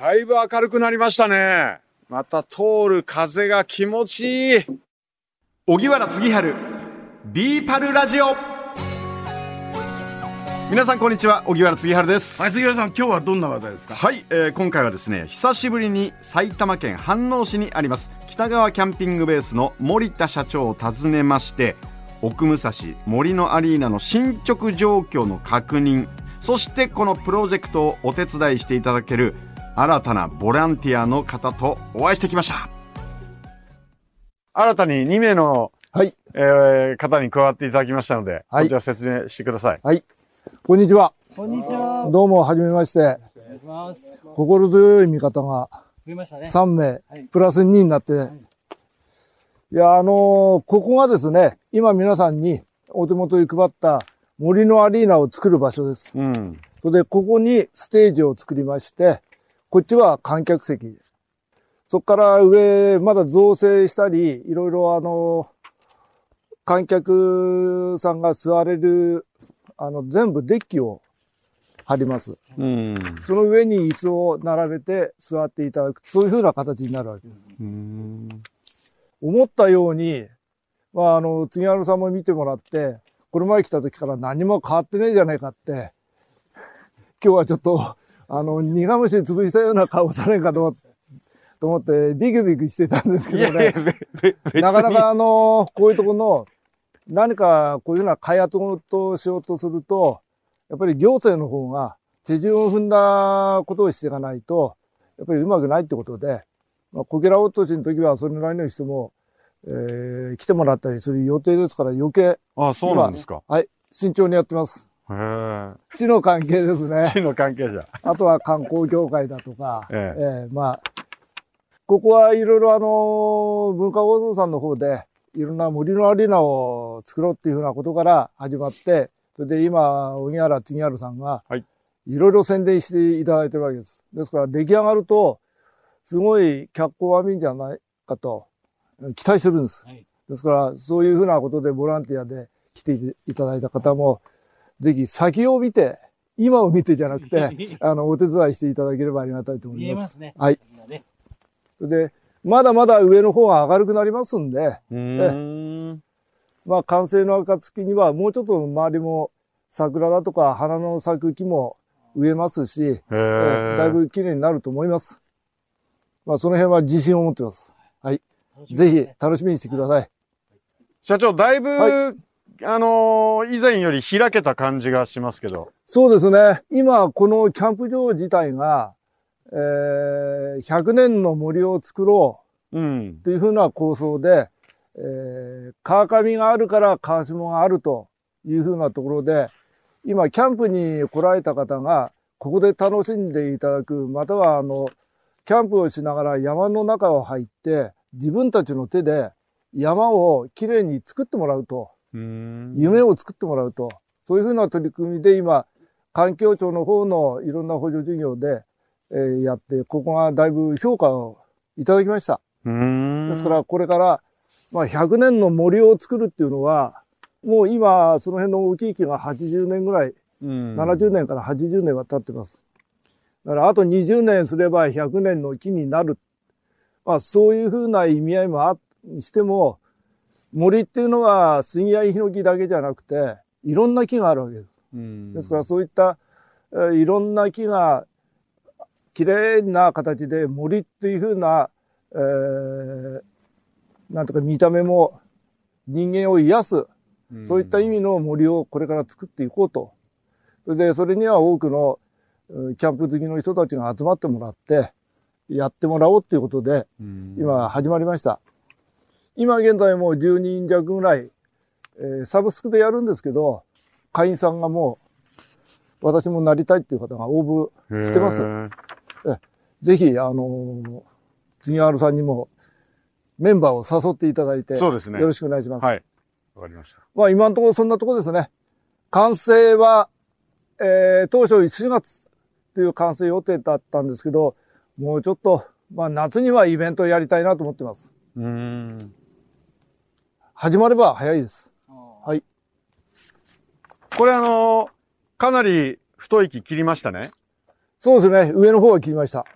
だいぶ明るくなりましたね。また通る風が気持ちいい。荻原次春、ビーパルラジオ。皆さんこんにちは、荻原次春です。はい、杉浦さん、今日はどんな話題ですか？はい、えー今回はですね久しぶりに埼玉県飯能市にあります北川キャンピングベースの森田社長を訪ねまして奥武蔵森のアリーナの進捗状況の確認そしてこのプロジェクトをお手伝いしていただける新たなボランティアの方とお会いしてきました新たに2名の、はい。えー方に加わっていただきましたので、はいこちら説明してください。はい。こんにちは。こんにちは。どうも、はじめまして。お願いします。心強い味方が増えましたね。3名はい、プラス2になって。いや、あのーここがですね、今皆さんにお手元に配った森のアリーナを作る場所です。うん。それで、ここにステージを作りまして、こっちは観客席。そこから上、まだ造成したり、いろいろあの、観客さんが座れる、あの、全部デッキを張ります。うん。その上に椅子を並べて座っていただく。そういう風な形になるわけです。うん。思ったように、まあ、あの、次原さんも見てもらって、この前来た時から何も変わってねえじゃないかって、今日はちょっと、あの、苦虫潰したような顔されんかと、と思って、ビクビクしてたんですけどね。なかなかあの、こういうところの、何かこういうふうな開発をしようとすると、やっぱり行政の方が手順を踏んだことをしていかないと、やっぱりうまくないってことで、まあ、こけら落としの時はそれなりの人も、えー来てもらったりする予定ですから余計、あ、そうなんですか。はい、慎重にやってます。市の関係ですね。市の関係者。あとは観光協会だとか、ええええまあ、ここはいろいろあの、文化放送さんの方で、いろんな森のアリーナを作ろうっていうふうなことから始まって、それで今、荻原次原さんが、はいいろいろ宣伝していただいてるわけです。ですから出来上がると、すごい脚光を浴びるんじゃないかと、期待するんです。はいですから、そういうふうなことでボランティアで来ていただいた方も、ぜひ先を見て、今を見てじゃなくて、あの、お手伝いしていただければありがたいと思いま。見えますすね。はい。今ね。で、まだまだ上の方が明るくなりますんで、うん。まあ完成の暁にはもうちょっと周りも桜だとか花の咲く木も植えますし、へえーだいぶ綺麗になると思います。まあその辺は自信を持ってます。はい。ぜひ楽しみにしてください。社長、だいぶ、はあのー以前より開けた感じがしますけど。そうですね。今、このキャンプ場自体が、えー100年の森を作ろううん。というふうな構想で、えー川上があるから川下があるというふうなところで、今、キャンプに来られた方が、ここで楽しんでいただく、または、あの、キャンプをしながら山の中を入って、自分たちの手で山をきれいに作ってもらうと、うん。夢を作ってもらうと、そういうふうな取り組みで今、環境庁の方のいろんな補助事業で、えーやって、ここがだいぶ評価をいただきました。うん。ですから、これから、まあ、100年の森を作るっていうのは、もう今、その辺の大きい木が80年ぐらい、うん、70年から80年は経ってます。だから、あと20年すれば100年の木になる。まあ、そういうふうな意味合いもあにしても、森っていうのは杉やヒノキだけじゃなくて、いろんな木があるわけです。うん。ですから、そういった、えーいろんな木が、綺麗な形で森っていうふうな、えーなんとか見た目も人間を癒す、そういった意味の森をこれから作っていこうと。それで、それには多くのうんキャンプ好きの人たちが集まってもらって、やってもらおうっていうことで、うん、今始まりました。今現在もう10人弱ぐらい、えーサブスクでやるんですけど、会員さんがもう、私もなりたいっていう方が応募してますへーぜひ、あのー、次原さんにもメンバーを誘っていただいて、そうですねよろしくお願いします。はい。わかりました。まあ今のところそんなところですね。完成は、えー当初4月という完成予定だったんですけど、もうちょっと、まあ夏にはイベントをやりたいなと思ってます。うん。始まれば早いです。はい。これあのーかなり太い木切りましたね。そうですね。上の方は切りました。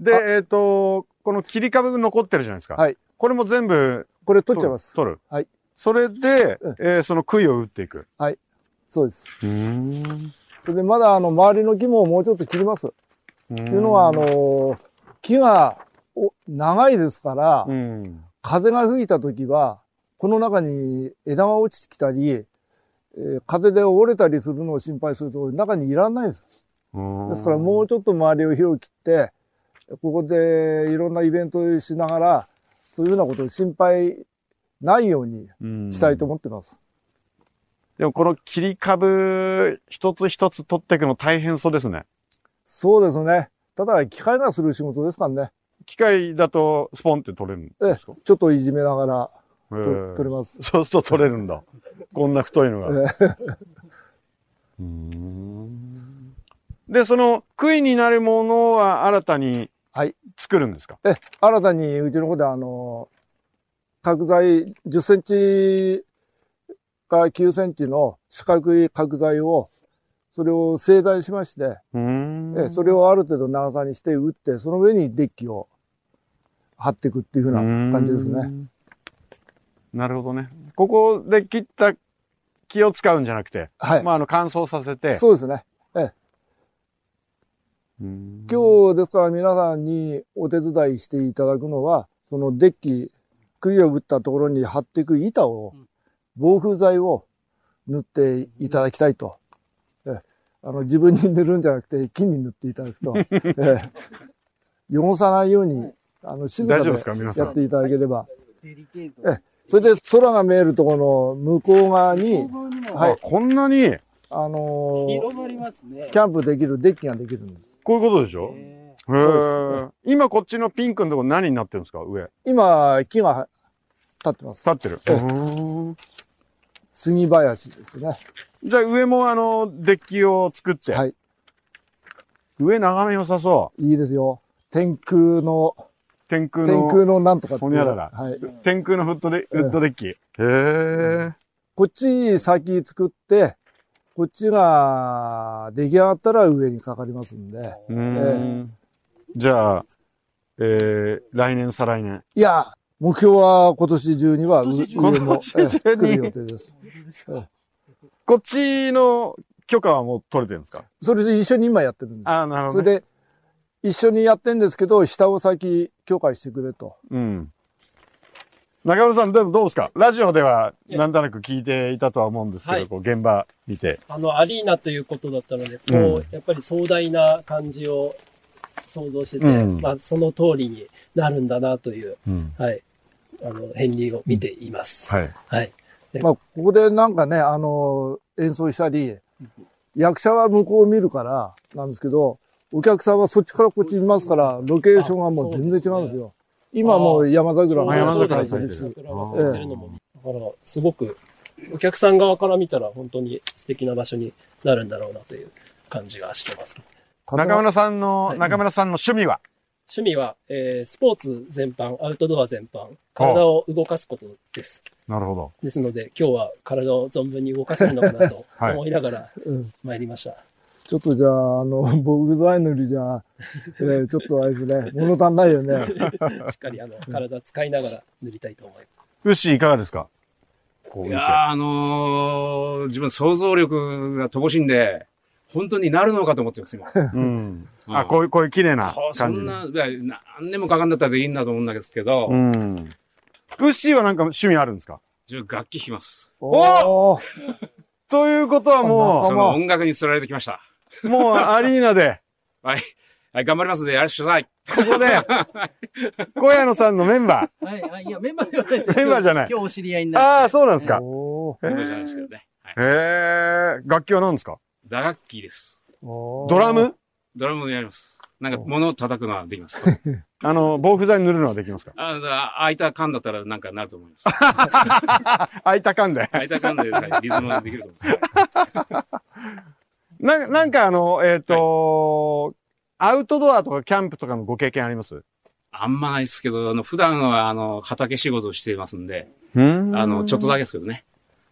で、あえっ、と、この切り株が残ってるじゃないですか。はい。これも全部これ取っちゃいます。取る？はい。それでうん、えーその杭を打っていく。そうです。うん。それでまだあの周りの木ももうちょっと切ります。っていうのは、あのー木がお長いですから、うん。風が吹いた時は、この中に枝が落ちてきたり、えー風で折れたりするのを心配すると中にいらないです。ですからもうちょっと周りを広く切って、ここでいろんなイベントをしながら、そういうようなことを心配ないようにうんしたいと思ってます。でもこの切り株一つ一つ取っていくの大変そうですね。そうですね。ただ、機械がする仕事ですからね。機械だとスポンって取れるんですか？ちょっといじめながら取れます。そうすると取れるんだ。こんな太いのが。で、その杭になるものは新たにはい作るんですか、え、新たにうちの方であの、角材10センチか9センチの四角い角材を、それを製材しまして、えそれをある程度長さにして打って、その上にデッキを貼っていくっていうふうな感じですね。ね。なるほどね。ここで切った木を使うんじゃなくて、はい。まあ、あの、乾燥させて。そうですね。うん今日ですから皆さんにお手伝いしていただくのは、そのデッキ、釘を打ったところに貼っていく板を、防風剤を塗っていただきたいと。えあの自分に塗るんじゃなくて木に塗っていただくと、え汚さないように、あの静か大丈夫ですか？皆さんでやっていただければ。デリケート。えそれで空が見えるところの向こう側に、はいあこんなに、あのー広まりますね。キャンプできるデッキができるんです。こういうことでしょ？へへー今こっちのピンクのとこ何になってるんですか？上。今、木が立ってます立。ってる。杉林ですね。じゃあ上もあの、デッキを作って。はい。上眺め良さそう。いいですよ。天空の、天空天の、空のなんとかっていう。ほにゃららはい。天空のフットデ、ウッドデッキ。へえ。こっち先作って、こっちが出来上がったら上にかかりますんで。うーん。じゃあ、えー、来年、再来年。いや、目標は今年中には上も今年中にええ作る予定です。こっちの許可はもう取れてるんですか？それで一緒に今やってるんです。ああ、なるほど、ね。それで、一緒にやってんですけど、下を先許可してくれと。うん。中村さん、でもどうですか？ラジオではなんとなく聞いていたとは思うんですけど、はいこう現場見て。あの、アリーナということだったので、こう、うんやっぱり壮大な感じを想像してて、うんまあ、その通りになるんだなという、うん。はい、あの、片鱗を見ています。はい。はい。まあ、ここでなんかね、あの、演奏したり、役者は向こうを見るからなんですけど、お客さんはそっちからこっち見ますから、ロケーションがもう全然違うんですよ。今もう山桜もあ山桜ですね。咲いてる桜が咲いてるのも、だから、すごく、お客さん側から見たら本当に素敵な場所になるんだろうなという感じがしてます。中村さんの、はい中村さんの趣味は？趣味は、えースポーツ全般、アウトドア全般、体を動かすことです。なるほど。ですので、今日は体を存分に動かせるのかなと はい思いながらうん参りました。ちょっとじゃあ、あの、防具材塗りじゃ、えーちょっとあれですね、物足んないよね。しっかりあの体使いながら塗りたいと思います。ウッシーいかがですか？いやーあのー自分想像力が乏しいんで、本当になるのかと思ってます、今。うん。あ、うんこういう、こういう綺麗な感じに。んな、いや何年もかかんだったらでいいんだと思うんですけど、うん。ウッシーはなんか趣味あるんですか？自分楽器弾きます。おー ということはもその音楽に釣られてきました。う、もうアリーナで、はい。はい、頑張りますので、やらせてください。ここで、小谷野さんのメンバはい、あ、いや、メンバーではない。メンバーじゃない今日お知り合いにー。なって。ああ、そうなんですか。おーへメンバーじゃないですけどね。はい。え。楽器は何ですか？打楽器です。ドラム？ドラムやります。なんか物を叩くのはできます。あの、防腐剤塗るのはできますか？あだ開いた缶だったらなんかなると思います。開いた缶で。開いた缶で、はいリズムができると思います。な、なんかあの、えっ、と、アウトドアとかキャンプとかのご経験あります？あんまないですけど、あの、普段は、あの、畑仕事をしていますんで、うんあの、ちょっとだけですけどね。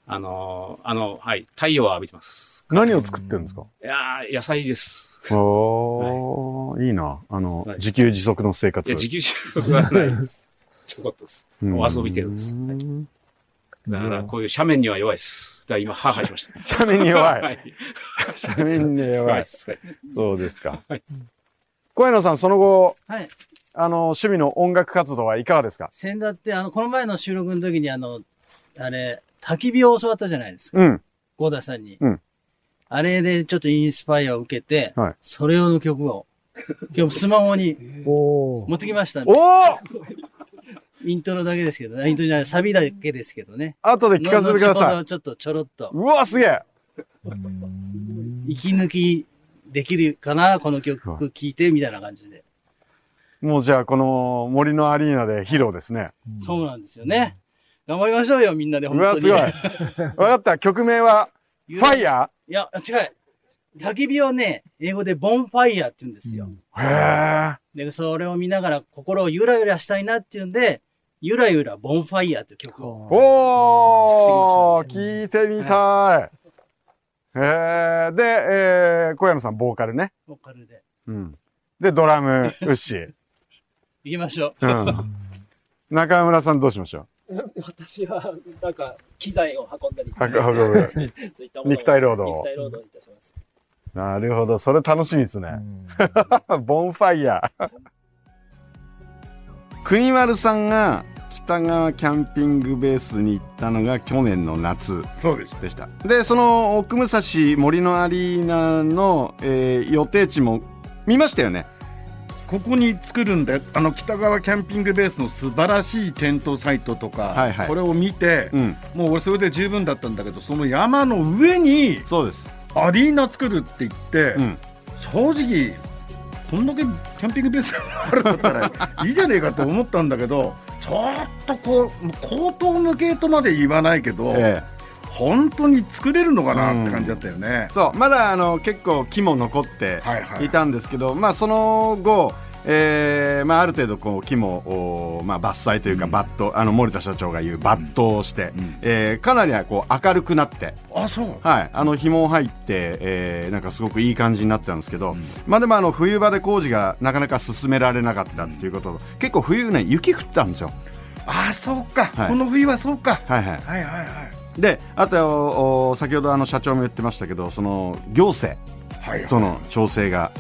あの、あの、はい、太陽を浴びてます。何を作ってるんですか？いやー野菜です。おー、いいな。あの、はい自給自足の生活。いや、自給自足はないです。ちょこっとです。うんお遊び程度です。はいだから、こういう斜面には弱いです。だから今、歯生えしました。斜面に弱。はいい。斜面に弱い 弱いで。す。はいそうですかはい。小山さん、その後、はい。あの、趣味の音楽活動はいかがですか？先だって、あの、この前の収録の時に、あの、あれ、焚き火を教わったじゃないですか。うん。ゴーダさんに。うんあれでちょっとインスパイアを受けて、はいそれ用の曲を、今日スマホにおー持ってきましたんでおーイントロだけですけどね。イントロじゃない、サビだけですけどね。後で聞かせてくださどちょっとちょろっとい。、うわ、すげえ息抜きできるかな、この曲聴いて、みたいな感じで。もうじゃあ、この森のアリーナで披露ですね。そうなんですよね。頑張りましょうよ、みんなで、うわ、本当に。すごい。わかった。曲名は、ファイヤいや、違う。焚き火をね、英語でボンファイヤーって言うんですよ。ーへえ。で、それを見ながら心をゆらゆらしたいなっていうんで、ゆらゆらボンファイヤーっていう曲を。おー、作って聞いてみたい。えー、で、えー、小山さん、ボーカルね。ボーカルで。うん。で、ドラム、ウッシー。行きましょう。うん。中村さんどうしましょ私は、なんか、機材を運んだり、う運ぶ。肉体労働肉体労働いたします。なるほど。それ楽しみですね。ボンファイヤー。国丸さんが北川キャンピングベースに行ったのが去年の夏そうです。でした。でその奥武蔵森のアリーナの、えー予定地も見ましたよね。ここに作るんで、あの北川キャンピングベースの素晴らしいテントサイトとか、はいはい。これを見て、うん。もう俺それで十分だったんだけど、その山の上にそうです。アリーナ作るって言って、うん。正直、こんだけキャンピングベースがあるんだったらいいじゃねえかと思ったんだけど、ちょっとこう、口頭向けとまで言わないけど、え本当に作れるのかなって感じだったよねえ。そうまだあの結構木も残ってはいはいいたんですけど、まあその後えーまあ、ある程度こう木も、おまあ、伐採というか、うん。抜刀あの森田社長が言う抜刀をして、うん。えーかなりこう明るくなって、あ、そう。はい、あの紐入って、えーなんかすごくいい感じになってたんですけど、うん。まあでもあの冬場で工事がなかなか進められなかったっていうことと、結構冬ね雪降ったんですよ。あ、そうか、はい。この冬はそうか。はいはい、はいはいはい。であと先ほどあの社長も言ってましたけどその行政はいはい。との調整が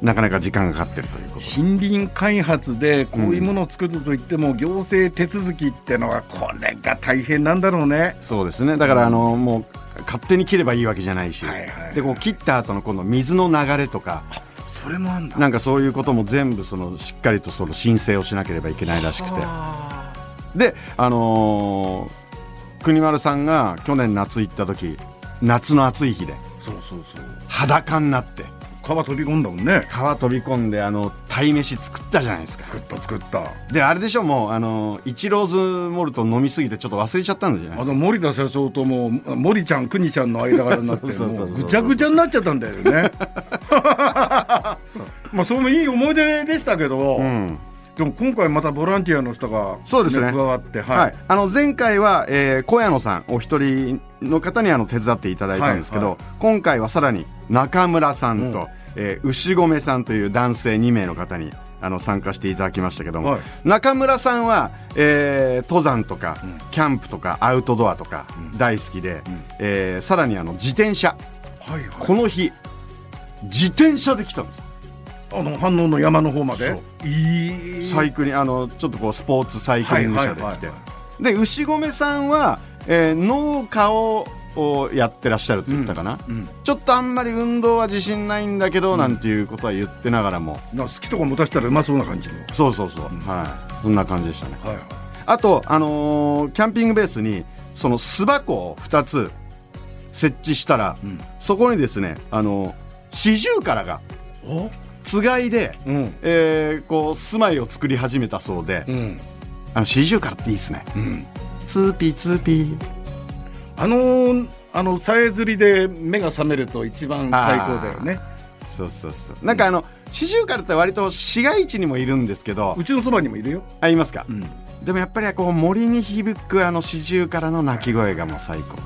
なかなか時間がかかってるということ。森林開発でこういうものを作るといっても、行政手続きってのはこれが大変なんだろうね。そうですね。だからあのもう勝手に切ればいいわけじゃないし、はいはいでこう切った後のこの水の流れとか。それもあんだ。なんかそういうことも全部そのしっかりとその申請をしなければいけないらしくて。あ。であのー国丸さんが去年夏行った時夏の暑い日でーそうそうそう。裸になって川飛び込んだもんね。川飛び込んであの鯛飯作ったじゃないですか作った作った。であれでしょもうあのイチローズモルト飲みすぎてちょっと忘れちゃったんじゃないあの森田社長とも森ちゃん、国ちゃんの間柄になって、ぐちゃぐちゃになっちゃったんだよね。まあ、それもいい思い出でしたけど、うんでも今回またボランティアの人が、そうですね。加わって、はい。はい、あの前回は、えー小屋野さんお一人の方にあの手伝っていただいたんですけど、はい今回はさらに中村さんと、うん。えー牛込さんという男性2名の方にあの参加していただきましたけども、はい。中村さんは、えー登山とか、うん。キャンプとかアウトドアとかうん。大好きで、うん。えーさらにあの自転車。はいはい。この日自転車で来たんですあの反応の山の方まで？いい。サイクリングあのちょっとこうスポーツサイクリング車で来て、で牛込さんは、えー農家ををやってらっしゃるって言ったかな、うん、ちょっとあんまり運動は自信ないんだけど、なんていうことは言ってながらも。好きとか持たせたらうまそうな感じの、そうそうそう、ん。はい。そんな感じでしたね。はいあとあのーキャンピングベースにその巣箱を2つ設置したら、うん。そこにですねあのシジュウカラがお？つがいで、うん。えーこう住まいを作り始めたそうで、うん。あのシジュウカラっていいですね。うん。ツーピーツーピー。あのーあのさえずりで目が覚めると一番最高だよね。そうそうそう。なんかあのシジュウカラって割と市街地にもいるんですけどうちのそばにもいるよ、あ、いますか？うん、でもやっぱりこう森に響くあの四十からの鳴き声がもう最高。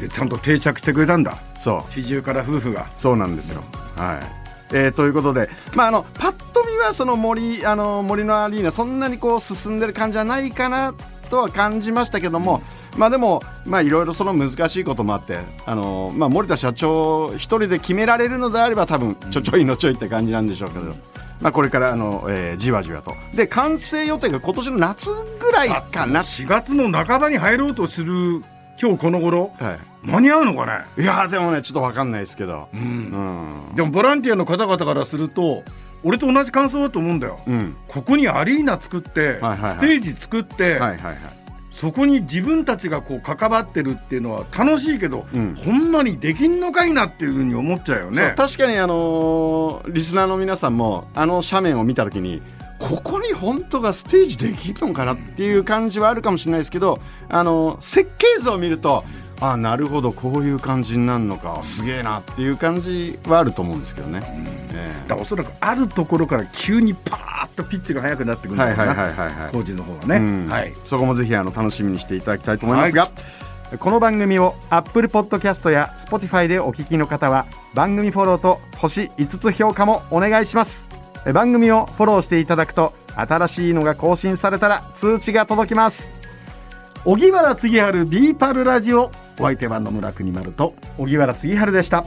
でちゃんと定着してくれたんだ。そう。四十から夫婦が。そうなんですよ。はい。えーということで、まあ、あのパッと見はその森あの森のアリーナそんなにこう進んでる感じはないかなとは感じましたけども、まあでもまあいろいろその難しいこともあってあの、まあ、森田社長一人で決められるのであれば多分ちょちょいのちょいって感じなんでしょうけど。まあ、これからあの、えーじわじわと。で完成予定が今年の夏ぐらいかな、4月の半ばに入ろうとする今日この頃。は間に合うのかね？い、いやーでもねちょっと分かんないですけど。ううん。んでもボランティアの方々からすると俺と同じ感想だと思うんだよ。うん。ここにアリーナ作って、はいはいはい。ステージ作って、はいはいはい。そこに自分たちがこう関わってるっていうのは楽しいけど、うん。ほんまにできんのかいなっていうふうに思っちゃうよね。確かにあのーリスナーの皆さんもあの斜面を見た時にここに本当がステージできるのかなっていう感じはあるかもしれないですけど、あのー設計図を見るとあなるほどこういう感じになるのか。すげえなっていう感じはあると思うんですけどね。ええ。だからおそらくあるところから急にパーッとピッチが速くなってくるんだはいはいろうな、はいはいはい。工事の方がね。うん。はい、そこもぜひあの楽しみにしていただきたいと思いますが、この番組を Apple Podcast や Spotify でお聞きの方は番組フォローと星5つ評価もお願いします。え番組をフォローしていただくと新しいのが更新されたら通知が届きます荻原次春ビーパルラジオ。お相手は野村国丸と荻原次春でした。